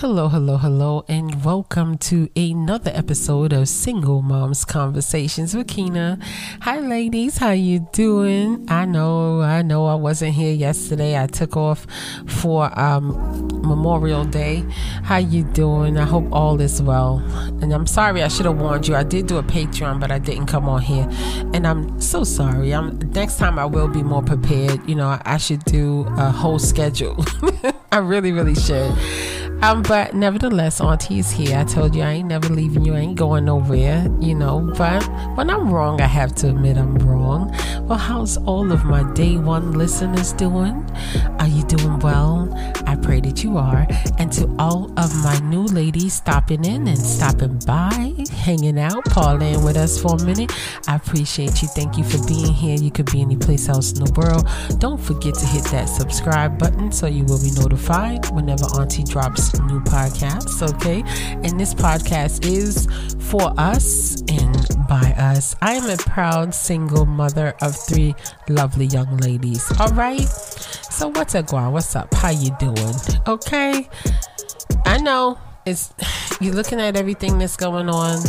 Hello, hello, hello, and welcome to another episode of Single Moms Conversations with Keyna. Hi, ladies, how you doing? I know, I know, I wasn't here yesterday. I took off for um, Memorial Day. How you doing? I hope all is well. And I'm sorry, I should have warned you. I did do a Patreon, but I didn't come on here, and I'm so sorry. I'm next time I will be more prepared. You know, I, I should do a whole schedule. I really, really should. Um, but nevertheless, Auntie is here. I told you I ain't never leaving you. I ain't going nowhere, you know. But when I'm wrong, I have to admit I'm wrong. Well, how's all of my day one listeners doing? Are you doing well? I pray that you are. And to all of my new ladies stopping in and stopping by, hanging out, parlaying with us for a minute, I appreciate you. Thank you for being here. You could be any place else in the world. Don't forget to hit that subscribe button so you will be notified whenever Auntie drops new podcast, okay? And this podcast is for us and by us. I am a proud single mother of three lovely young ladies. All right. So what's up, Gua? What's up? How you doing? Okay. I know it's you're looking at everything that's going on.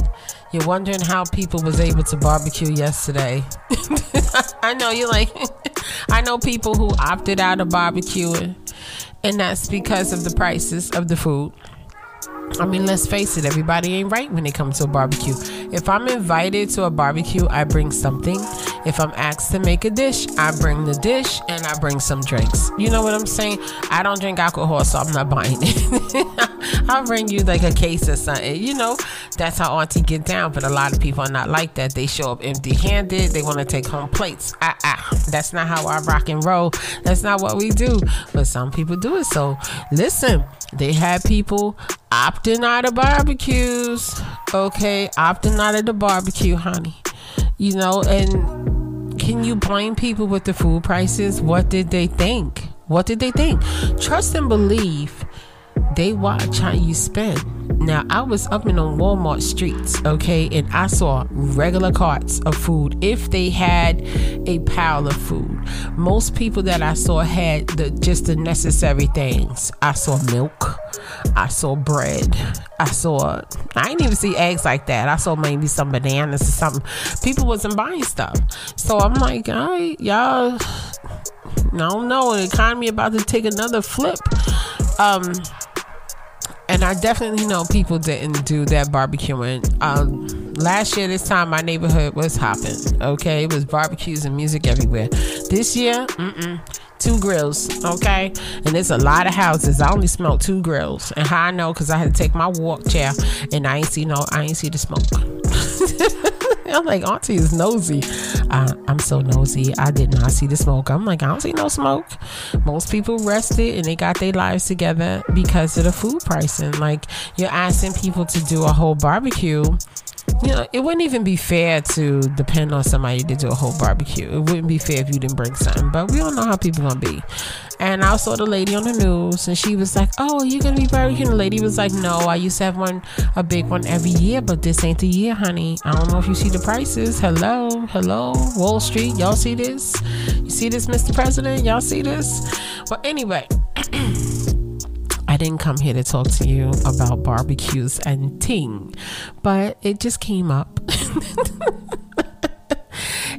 You're wondering how people was able to barbecue yesterday. I know you're like I know people who opted out of barbecuing and that's because of the prices of the food. I mean, let's face it, everybody ain't right when it comes to a barbecue. If I'm invited to a barbecue, I bring something. If I'm asked to make a dish, I bring the dish and I bring some drinks. You know what I'm saying? I don't drink alcohol, so I'm not buying it. I'll bring you like a case or something. You know, that's how Auntie get down. But a lot of people are not like that. They show up empty handed. They want to take home plates. Ah, ah. That's not how I rock and roll. That's not what we do. But some people do it. So listen, they had people opting out of barbecues. Okay, opting out of the barbecue, honey. You know, and can you blame people with the food prices? What did they think? What did they think? Trust and believe they watch how you spend. Now, I was up in on Walmart streets, okay, and I saw regular carts of food if they had a pile of food. Most people that I saw had the just the necessary things. I saw milk, I saw bread, I saw I didn't even see eggs like that. I saw maybe some bananas or something. People wasn't buying stuff. So I'm like, all right, y'all I don't know, the economy about to take another flip. Um and I definitely know people didn't do that barbecuing. Um, last year, this time, my neighborhood was hopping. Okay, it was barbecues and music everywhere. This year, mm-mm, two grills. Okay, and there's a lot of houses. I only smoked two grills, and how I know because I had to take my walk chair, and I ain't see no, I ain't see the smoke. I'm like, Auntie is nosy. Uh, I'm so nosy. I did not see the smoke. I'm like, I don't see no smoke. Most people rested and they got their lives together because of the food pricing. Like, you're asking people to do a whole barbecue you know, it wouldn't even be fair to depend on somebody to do a whole barbecue. It wouldn't be fair if you didn't bring something, but we all know how people gonna be. And I saw the lady on the news, and she was like, "Oh, you're gonna be barbecuing?" The lady was like, "No, I used to have one, a big one every year, but this ain't the year, honey. I don't know if you see the prices. Hello, hello, Wall Street, y'all see this? You see this, Mr. President? Y'all see this? Well, anyway." I didn't come here to talk to you about barbecues and ting, but it just came up.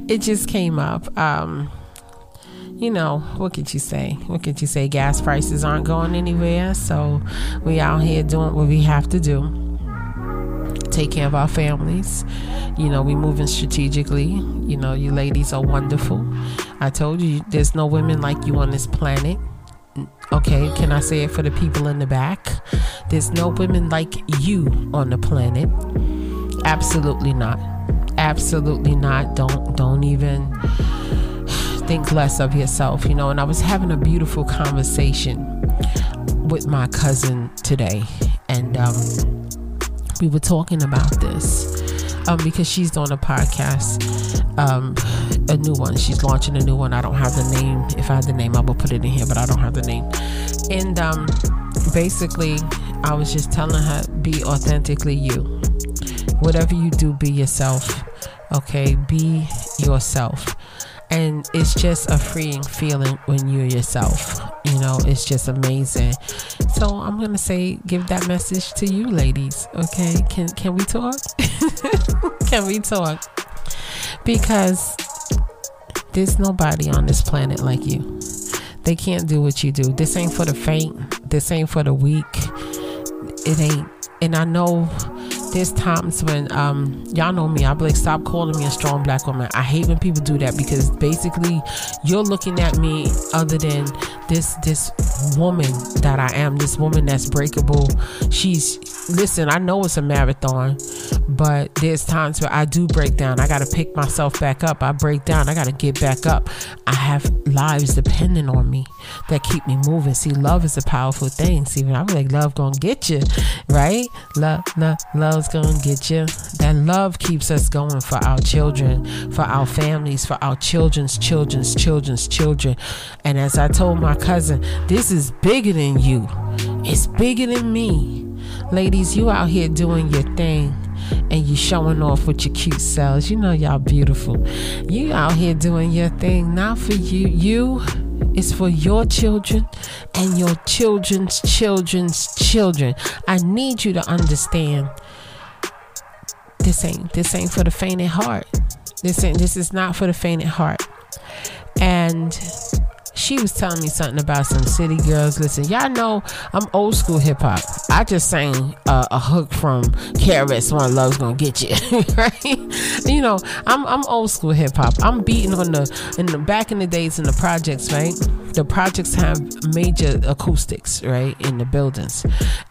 it just came up. Um, you know, what could you say? What could you say? Gas prices aren't going anywhere, so we out here doing what we have to do. Take care of our families. You know, we moving strategically. You know, you ladies are wonderful. I told you there's no women like you on this planet. Okay, can I say it for the people in the back? There's no women like you on the planet. Absolutely not. Absolutely not. Don't don't even think less of yourself, you know. And I was having a beautiful conversation with my cousin today, and um, we were talking about this um, because she's doing a podcast, um, a new one. She's launching a new one. I don't have the name. If I had the name, I will put it in here, but I don't have the name. And um, basically, I was just telling her, be authentically you. Whatever you do, be yourself. Okay, be yourself. And it's just a freeing feeling when you're yourself. You know, it's just amazing. So I'm gonna say, give that message to you, ladies. Okay, can can we talk? can we talk? Because there's nobody on this planet like you. They can't do what you do. This ain't for the faint. This ain't for the weak. It ain't. And I know there's times when um y'all know me. I be like stop calling me a strong black woman. I hate when people do that because basically you're looking at me other than this this woman that i am this woman that's breakable. She's listen i know it's a marathon but there's times where i do break down i gotta pick myself back up i break down i gotta get back up i have lives depending on me that keep me moving see love is a powerful thing see i'm like love gonna get you right love love love's gonna get you. That love keeps us going for our children, for our families, for our children's children's children's children. And as I told my cousin, this is bigger than you. It's bigger than me. Ladies, you out here doing your thing and you showing off with your cute selves. You know y'all beautiful. You out here doing your thing, not for you. You is for your children and your children's children's children. I need you to understand this ain't this ain't for the faint at heart. This ain't this is not for the faint at heart. And she was telling me something about some city girls. Listen, y'all know I'm old school hip hop. I just sang uh, a hook from KRS One Love's Gonna Get You, right? You know, I'm I'm old school hip hop. I'm beating on the in the back in the days in the projects, right? The projects have major acoustics, right, in the buildings,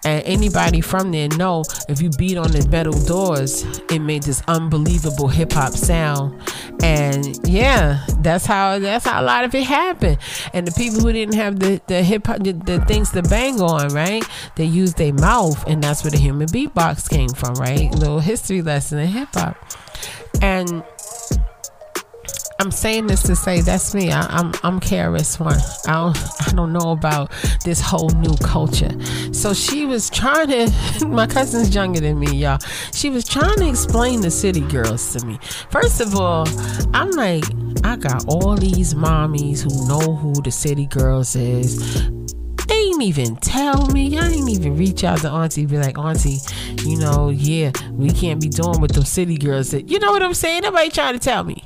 and anybody from there know if you beat on the metal doors, it made this unbelievable hip hop sound, and yeah, that's how that's how a lot of it happened. And the people who didn't have the the hip the, the things to bang on, right? They used their mouth, and that's where the human beatbox came from, right? Little history lesson in hip hop, and I'm saying this to say that's me. I, am I'm, I'm KRS One. I don't I don't know about this whole new culture. So she was trying to. My cousin's younger than me, y'all. She was trying to explain the city girls to me. First of all, I'm like, I got all these mommies who know who the city girls is they ain't even tell me. I ain't even reach out to Auntie, be like, Auntie, you know, yeah, we can't be doing with those city girls. That you know what I'm saying? Nobody trying to tell me.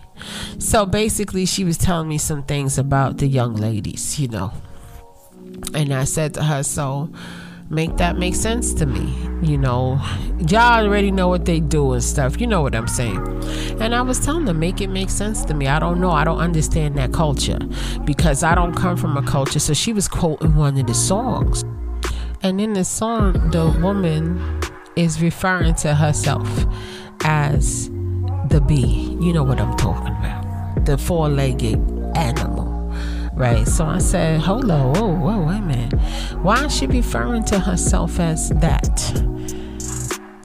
So basically, she was telling me some things about the young ladies, you know. And I said to her, so make that make sense to me. You know, y'all already know what they do and stuff. You know what I'm saying. And I was telling them, make it make sense to me. I don't know. I don't understand that culture because I don't come from a culture. So she was quoting one of the songs. And in the song, the woman is referring to herself as the bee. You know what I'm talking about. The four legged animal. Right. So I said, hold on, whoa, whoa, wait a minute. Why is she referring to herself as that?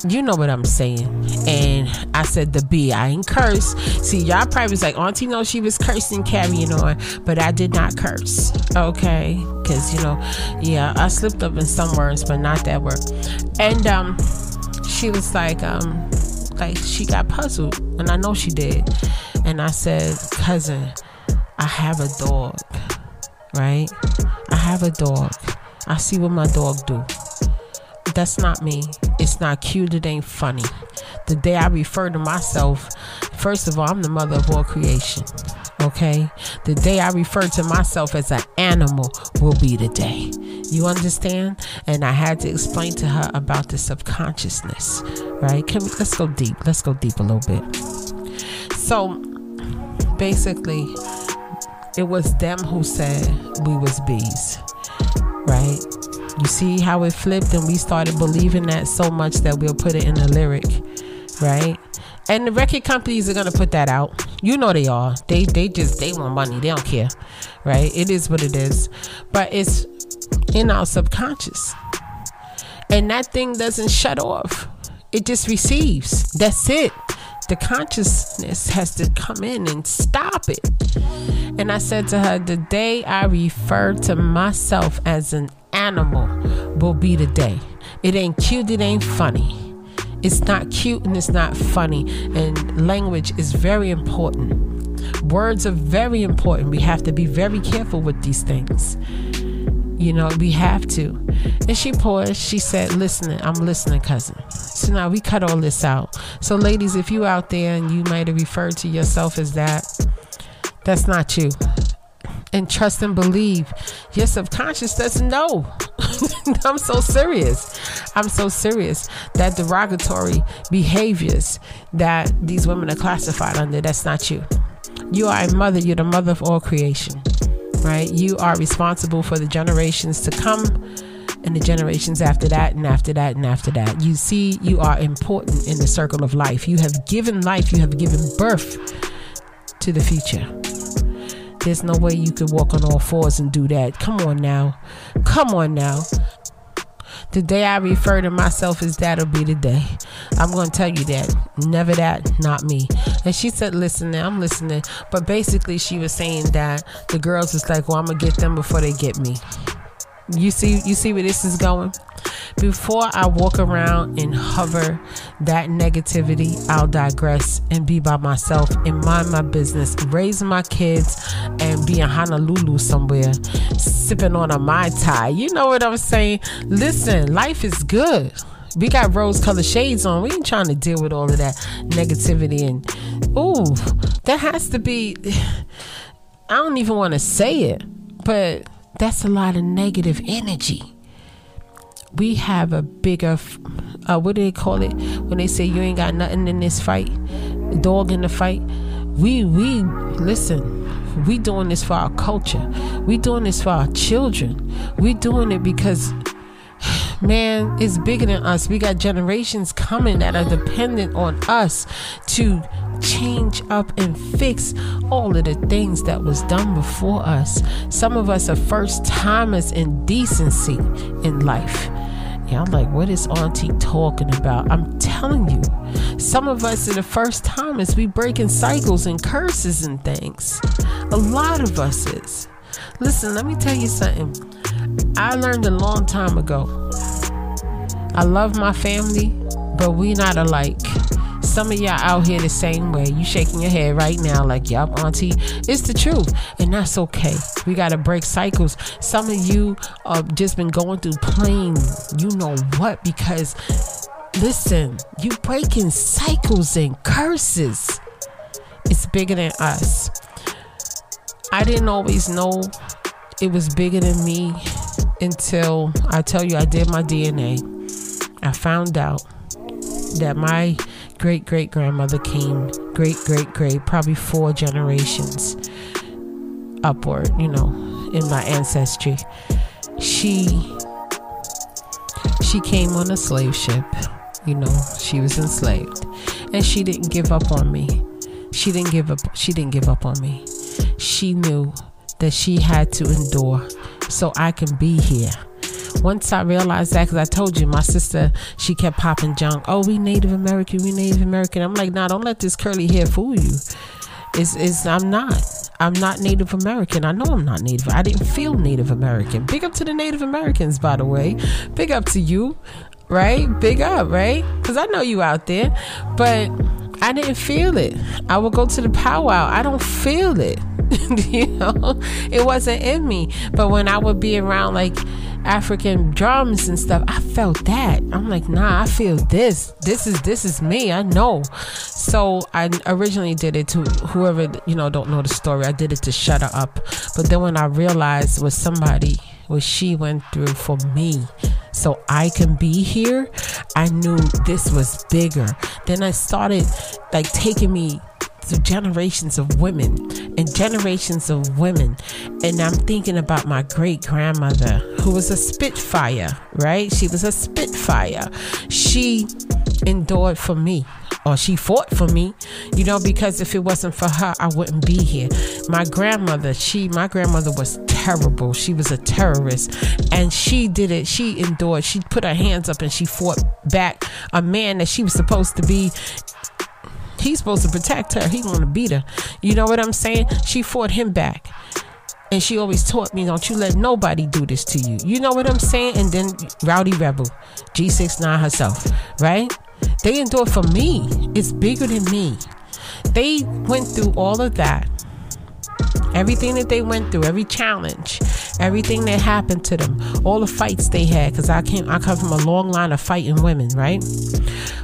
You know what I'm saying. And I said the B. I ain't curse. See, y'all probably was like, Auntie know she was cursing, carrying on, but I did not curse. Okay. Cause you know, yeah, I slipped up in some words, but not that word. And um she was like, um, like she got puzzled, and I know she did. And I said, cousin, I have a dog, right? I have a dog. I see what my dog do. That's not me. It's not cute. It ain't funny. The day I refer to myself, first of all, I'm the mother of all creation. Okay? The day I refer to myself as an animal will be the day. You understand? And I had to explain to her about the subconsciousness, right? Can we, let's go deep. Let's go deep a little bit. So basically, it was them who said we was bees, right? You see how it flipped and we started believing that so much that we'll put it in the lyric, right? And the record companies are gonna put that out. You know they are. They they just they want money. They don't care, right? It is what it is. But it's in our subconscious. And that thing doesn't shut off. It just receives. That's it. The consciousness has to come in and stop it. And I said to her, the day I refer to myself as an animal will be the day. It ain't cute, it ain't funny. It's not cute and it's not funny. And language is very important. Words are very important. We have to be very careful with these things. You know, we have to. And she paused. She said, Listening, I'm listening, cousin. So now we cut all this out. So, ladies, if you out there and you might have referred to yourself as that, that's not you. And trust and believe. Your subconscious doesn't know. I'm so serious. I'm so serious that derogatory behaviors that these women are classified under, that's not you. You are a mother, you're the mother of all creation right? You are responsible for the generations to come and the generations after that and after that and after that. You see, you are important in the circle of life. You have given life, you have given birth to the future. There's no way you could walk on all fours and do that. Come on now. Come on now. The day I refer to myself as that'll be the day. I'm going to tell you that. Never that, not me. And she said, Listen, I'm listening. But basically, she was saying that the girls was like, Well, I'm going to get them before they get me. You see, you see where this is going? Before I walk around and hover that negativity, I'll digress and be by myself and mind my business, raise my kids, and be in Honolulu somewhere, sipping on a Mai Tai. You know what I'm saying? Listen, life is good. We got rose colored shades on. We ain't trying to deal with all of that negativity and ooh, that has to be I don't even want to say it, but that's a lot of negative energy we have a bigger uh, what do they call it when they say you ain't got nothing in this fight dog in the fight we we listen we doing this for our culture. We doing this for our children. We doing it because man it's bigger than us. We got generations coming that are dependent on us to change up and fix all of the things that was done before us. Some of us are first timers in decency in life I'm like, what is Auntie talking about? I'm telling you, some of us are the first time timers we breaking cycles and curses and things. A lot of us is. Listen, let me tell you something. I learned a long time ago. I love my family, but we not alike. Some of y'all out here the same way. You shaking your head right now, like, yup, auntie. It's the truth. And that's okay. We got to break cycles. Some of you have just been going through plain, you know what, because listen, you breaking cycles and curses. It's bigger than us. I didn't always know it was bigger than me until I tell you I did my DNA. I found out that my great great grandmother came, great great great, probably four generations upward, you know, in my ancestry. She she came on a slave ship, you know, she was enslaved. And she didn't give up on me. She didn't give up she didn't give up on me. She knew that she had to endure so I can be here once I realized that, because I told you, my sister, she kept popping junk. Oh, we Native American, we Native American. I'm like, nah, don't let this curly hair fool you. It's, it's, I'm not. I'm not Native American. I know I'm not Native. I didn't feel Native American. Big up to the Native Americans, by the way. Big up to you, right? Big up, right? Because I know you out there. But I didn't feel it. I would go to the powwow. I don't feel it. you know, it wasn't in me. But when I would be around like African drums and stuff, I felt that. I'm like, nah, I feel this. This is this is me. I know. So I originally did it to whoever you know don't know the story. I did it to shut her up. But then when I realized was somebody what she went through for me so I can be here, I knew this was bigger. Then I started like taking me to generations of women and generations of women. And I'm thinking about my great grandmother, who was a Spitfire, right? She was a Spitfire. She endured for me or she fought for me, you know, because if it wasn't for her, I wouldn't be here. My grandmother, she, my grandmother was terrible. She was a terrorist and she did it. She endured. She put her hands up and she fought back a man that she was supposed to be He's supposed to protect her. He to beat her. You know what I'm saying? She fought him back. And she always taught me, don't you let nobody do this to you. You know what I'm saying? And then Rowdy Rebel, G69 herself, right? They endured for me. It's bigger than me. They went through all of that. Everything that they went through, every challenge, everything that happened to them, all the fights they had, because I came, I come from a long line of fighting women, right?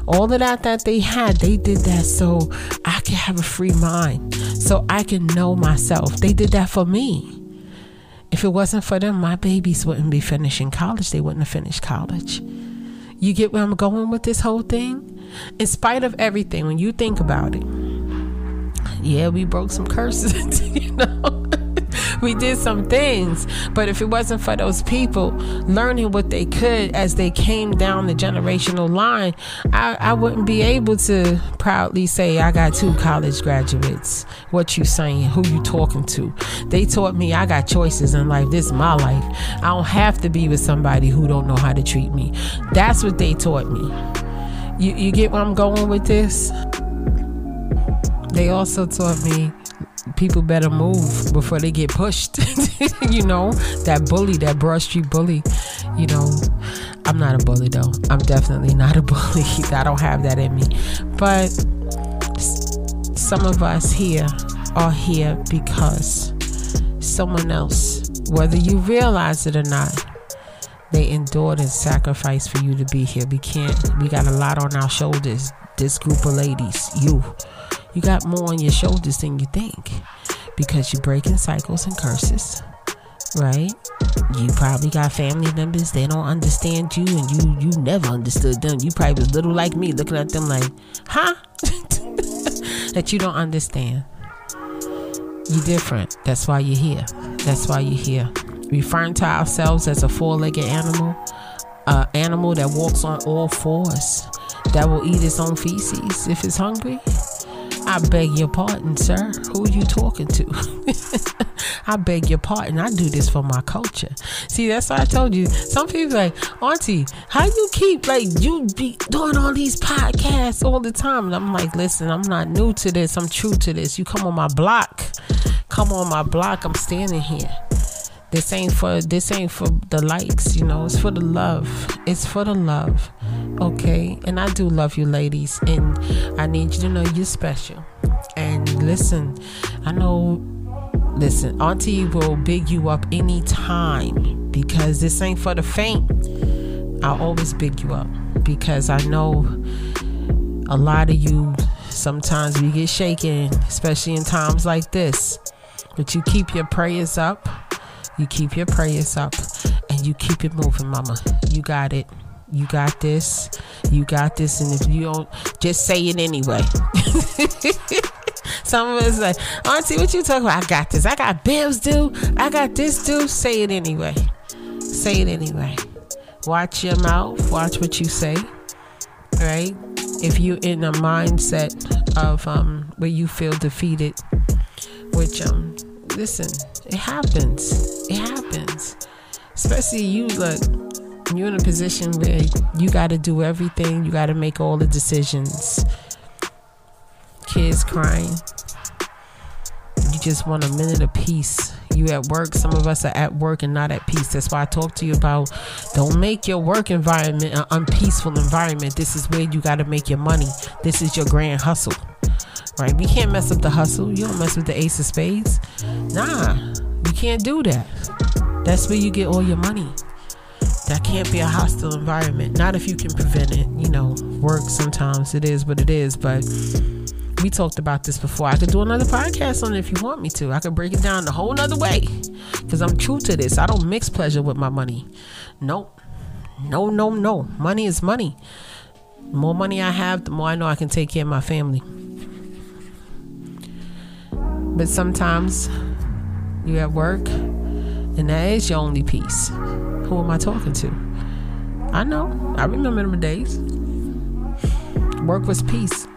All of that that they had, they did that so I can have a free mind, so I can know myself. They did that for me. If it wasn't for them, my babies wouldn't be finishing college. They wouldn't have finished college. You get where I'm going with this whole thing? In spite of everything, when you think about it, yeah, we broke some curses, you know. we did some things, but if it wasn't for those people learning what they could as they came down the generational line, I, I wouldn't be able to proudly say I got two college graduates. What you saying? Who you talking to? They taught me I got choices in life. This is my life. I don't have to be with somebody who don't know how to treat me. That's what they taught me. You, you get where I'm going with this? They also taught me people better move before they get pushed. you know, that bully, that Broad Street bully. You know, I'm not a bully though. I'm definitely not a bully. I don't have that in me. But some of us here are here because someone else, whether you realize it or not, they endured and sacrificed for you to be here. We can't, we got a lot on our shoulders. This group of ladies, you, you got more on your shoulders than you think because you're breaking cycles and curses, right? You probably got family members, they don't understand you, and you you never understood them. You probably was little like me, looking at them like, huh? that you don't understand. You're different. That's why you're here. That's why you're here referring to ourselves as a four-legged animal, an animal that walks on all fours, that will eat its own feces if it's hungry. I beg your pardon, sir. Who are you talking to? I beg your pardon. I do this for my culture. See, that's why I told you. Some people like, Auntie, how you keep like you be doing all these podcasts all the time? And I'm like, listen, I'm not new to this. I'm true to this. You come on my block. Come on my block. I'm standing here. This ain't for this ain't for the likes, you know. It's for the love. It's for the love. Okay? And I do love you ladies and I need you to know you're special. And listen, I know listen, Auntie will big you up anytime because this ain't for the faint. I'll always big you up because I know a lot of you sometimes we get shaken, especially in times like this. But you keep your prayers up you keep your prayers up and you keep it moving, mama. You got it. You got this. You got this. And if you don't, just say it anyway. Some of us like, Auntie, what you talking about? I got this. I got bills due. I got this due. Say it anyway. Say it anyway. Watch your mouth. Watch what you say. Right? If you're in a mindset of um, where you feel defeated, which um, listen, it happens. It happens. Especially you look you're in a position where you got to do everything. You got to make all the decisions. Kids crying. You just want a minute of peace. You at work. Some of us are at work and not at peace. That's why I talk to you about don't make your work environment an unpeaceful environment. This is where you got to make your money. This is your grand hustle. Right? We can't mess up the hustle. You don't mess with the ace of spades. Nah you can't do that. That's where you get all your money. That can't be a hostile environment. Not if you can prevent it. You know, work sometimes it is what it is, but we talked about this before. I could do another podcast on it if you want me to. I could break it down the whole nother way. Because I'm true to this. I don't mix pleasure with my money. Nope. No, no, no. Money is money. The more money I have, the more I know I can take care of my family. But sometimes you at work, and that is your only peace. Who am I talking to? I know. I remember them days. Work was peace.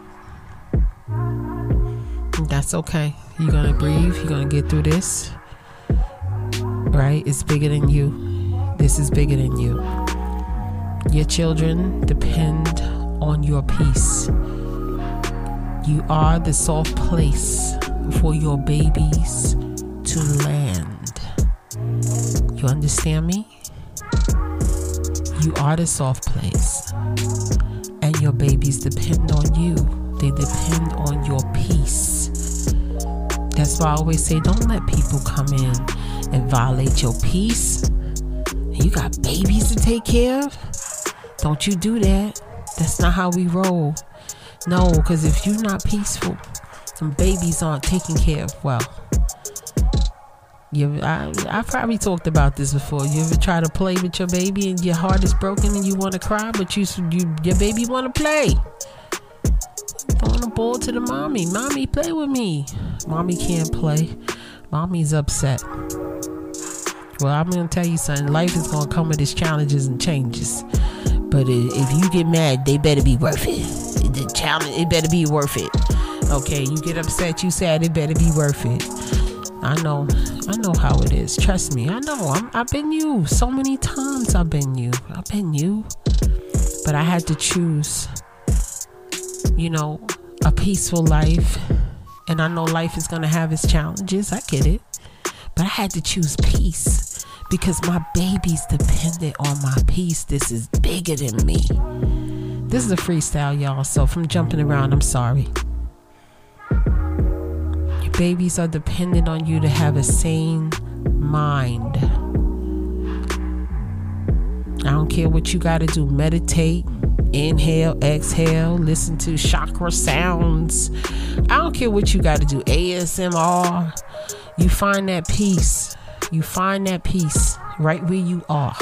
That's okay. You're gonna breathe. You're gonna get through this. Right? It's bigger than you. This is bigger than you. Your children depend on your peace. You are the soft place for your babies to land. You understand me? You are the soft place. And your babies depend on you, they depend on your peace. That's why I always say don't let people come in and violate your peace. You got babies to take care of. Don't you do that. That's not how we roll. No, because if you're not peaceful, some babies aren't taken care of well. You, I, I probably talked about this before. You ever try to play with your baby and your heart is broken and you want to cry, but you, you your baby want to play. Throwing the ball to the mommy. Mommy, play with me. Mommy can't play. Mommy's upset. Well, I'm gonna tell you something. Life is gonna come with its challenges and changes. But if you get mad, they better be worth it. The challenge, it better be worth it. Okay, you get upset, you sad, it better be worth it. I know, I know how it is. Trust me, I know. I'm, I've been you so many times. I've been you. I've been you. But I had to choose, you know, a peaceful life. And I know life is going to have its challenges. I get it. But I had to choose peace because my baby's dependent on my peace. This is bigger than me. This is a freestyle, y'all. So from jumping around, I'm sorry babies are dependent on you to have a sane mind. I don't care what you got to do. Meditate, inhale, exhale, listen to chakra sounds. I don't care what you got to do. ASMR. You find that peace. You find that peace right where you are.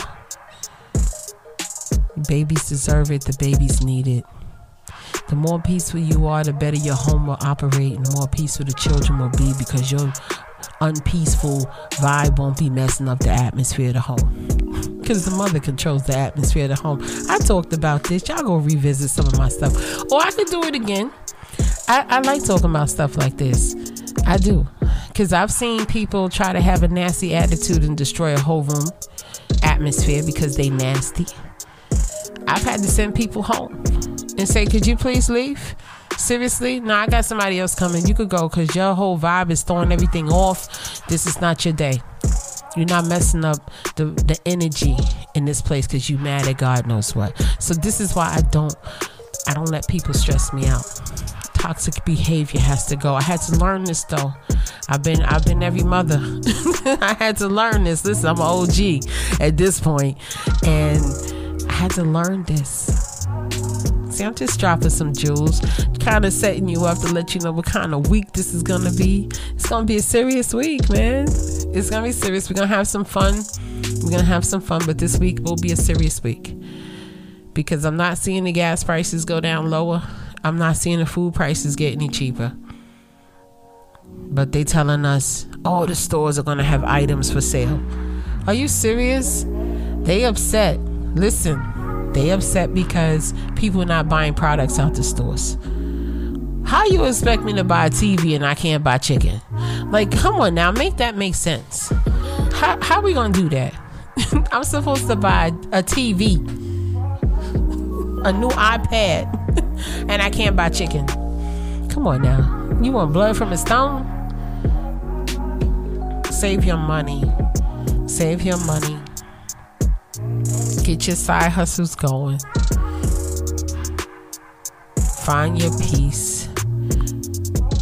Babies deserve it. The babies need it. The more peaceful you are, the better your home will operate, and the more peaceful the children will be because your unpeaceful vibe won't be messing up the atmosphere of the home. Because the mother controls the atmosphere of the home. I talked about this. Y'all go revisit some of my stuff. Or I could do it again. I, I like talking about stuff like this. I do. Because I've seen people try to have a nasty attitude and destroy a whole room atmosphere because they nasty. I've had to send people home and say, Could you please leave? Seriously? No, I got somebody else coming. You could go because your whole vibe is throwing everything off. This is not your day. You're not messing up the, the energy in this place because you mad at God knows what. So this is why I don't I don't let people stress me out. Toxic behavior has to go. I had to learn this though. I've been I've been every mother. I had to learn this. Listen, I'm an OG at this point, and I had to learn this. I'm just dropping some jewels, kind of setting you up to let you know what kind of week this is gonna be. It's gonna be a serious week, man. It's gonna be serious. We're gonna have some fun. We're gonna have some fun, but this week will be a serious week because I'm not seeing the gas prices go down lower. I'm not seeing the food prices get any cheaper. But they telling us all the stores are gonna have items for sale. Are you serious? They upset. Listen, they upset because people are not buying products out the stores. How you expect me to buy a TV and I can't buy chicken? Like, come on now, make that make sense. How how we gonna do that? I'm supposed to buy a TV, a new iPad, and I can't buy chicken. Come on now. You want blood from a stone? Save your money. Save your money. Get your side hustles going. Find your peace.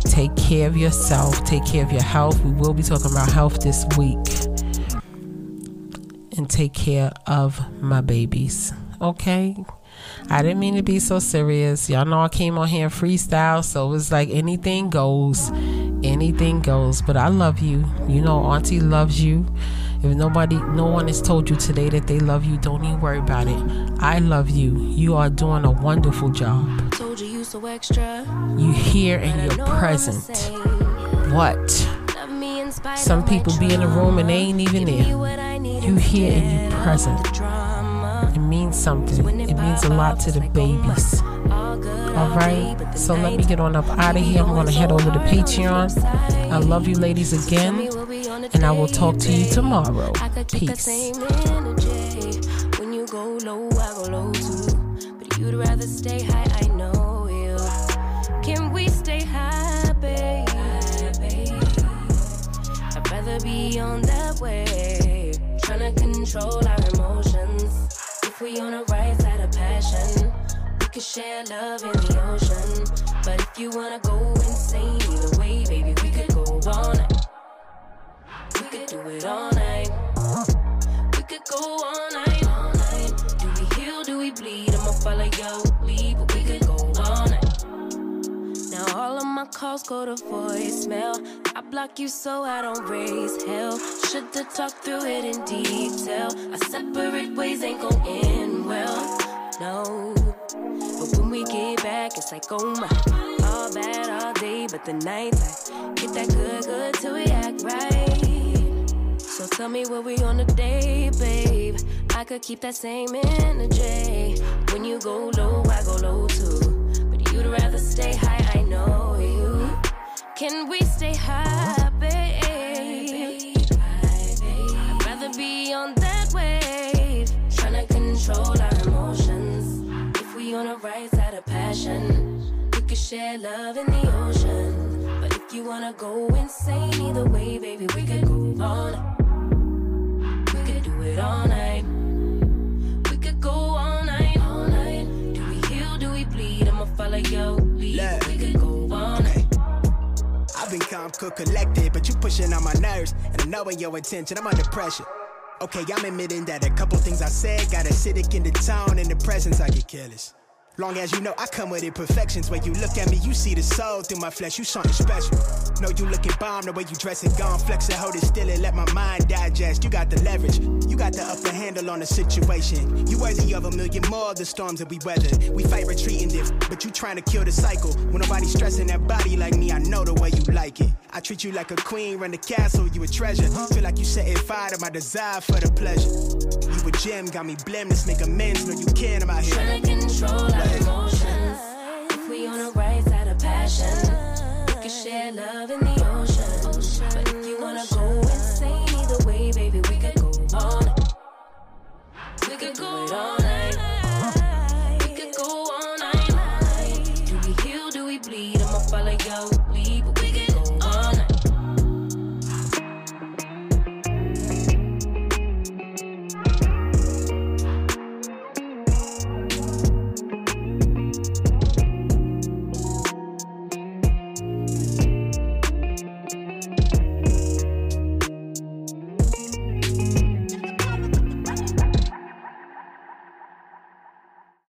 Take care of yourself. Take care of your health. We will be talking about health this week. And take care of my babies. Okay? I didn't mean to be so serious. Y'all know I came on here freestyle, so it's like anything goes. Anything goes. But I love you. You know, Auntie loves you. If nobody, no one has told you today that they love you, don't even worry about it. I love you. You are doing a wonderful job. Told you you so extra. You here and you're present. What? Some people be in the room and they ain't even there. You here and you present. It means something. It means a lot to the babies. All right. So let me get on up out of here. I'm going to head over to Patreon. I love you, ladies, again. And I will talk to you tomorrow. Peace. When you go low, I go low too. But you'd rather stay high, I know you. Can we stay high. I'd rather be on that way. Trying to control our emotions. If we on the right side of passion could share love in the ocean. But if you wanna go insane, either way, baby, we could go all night. We could do it all night. We could go all night, all night. Do we heal? Do we bleed? I'ma follow your lead, but we could go all night. Now all of my calls go to voicemail. I block you so I don't raise hell. Should've talked through it in detail. Our separate ways ain't gon' end well. No, but when we get back, it's like oh my, all bad all day, but the nights I get that good, good till we act right. So tell me where we on a day, babe. I could keep that same energy. When you go low, I go low too. But you'd rather stay high, I know you. Can we stay high, babe? I'd rather be on that wave. Tryna control our emotions. If we on a right side of passion, we could share love in the ocean. But if you wanna go insane either way, baby, we could go all all night. We could go all night, all night. Do we heal? Do we bleed? I'ma follow your lead. Look. We could go all night. I've been calm, cool, collected, but you pushing on my nerves. And I know in your intention, I'm under pressure. Okay, I'm admitting that a couple things I said got acidic in the tone and the presence, I get careless. Long as you know I come with imperfections. When you look at me, you see the soul through my flesh. You something special. Know you looking bomb the way you dress and gone flex it, hold it still and let my mind digest. You got the leverage, you got the upper handle on the situation. You worthy of a million more of the storms that we weathered. We fight retreating this, but you trying to kill the cycle. When nobody's stressing that body like me, I know the way you like it. I treat you like a queen, run the castle, you a treasure. Feel like you setting fire to my desire for the pleasure a gem, got me blem. Make amends. No, you can't. I'm out here. Trying to control our emotions. If we on the right side of passion, we can share love in the ocean. But if you wanna go insane, either way, baby, we could go on. We could go on.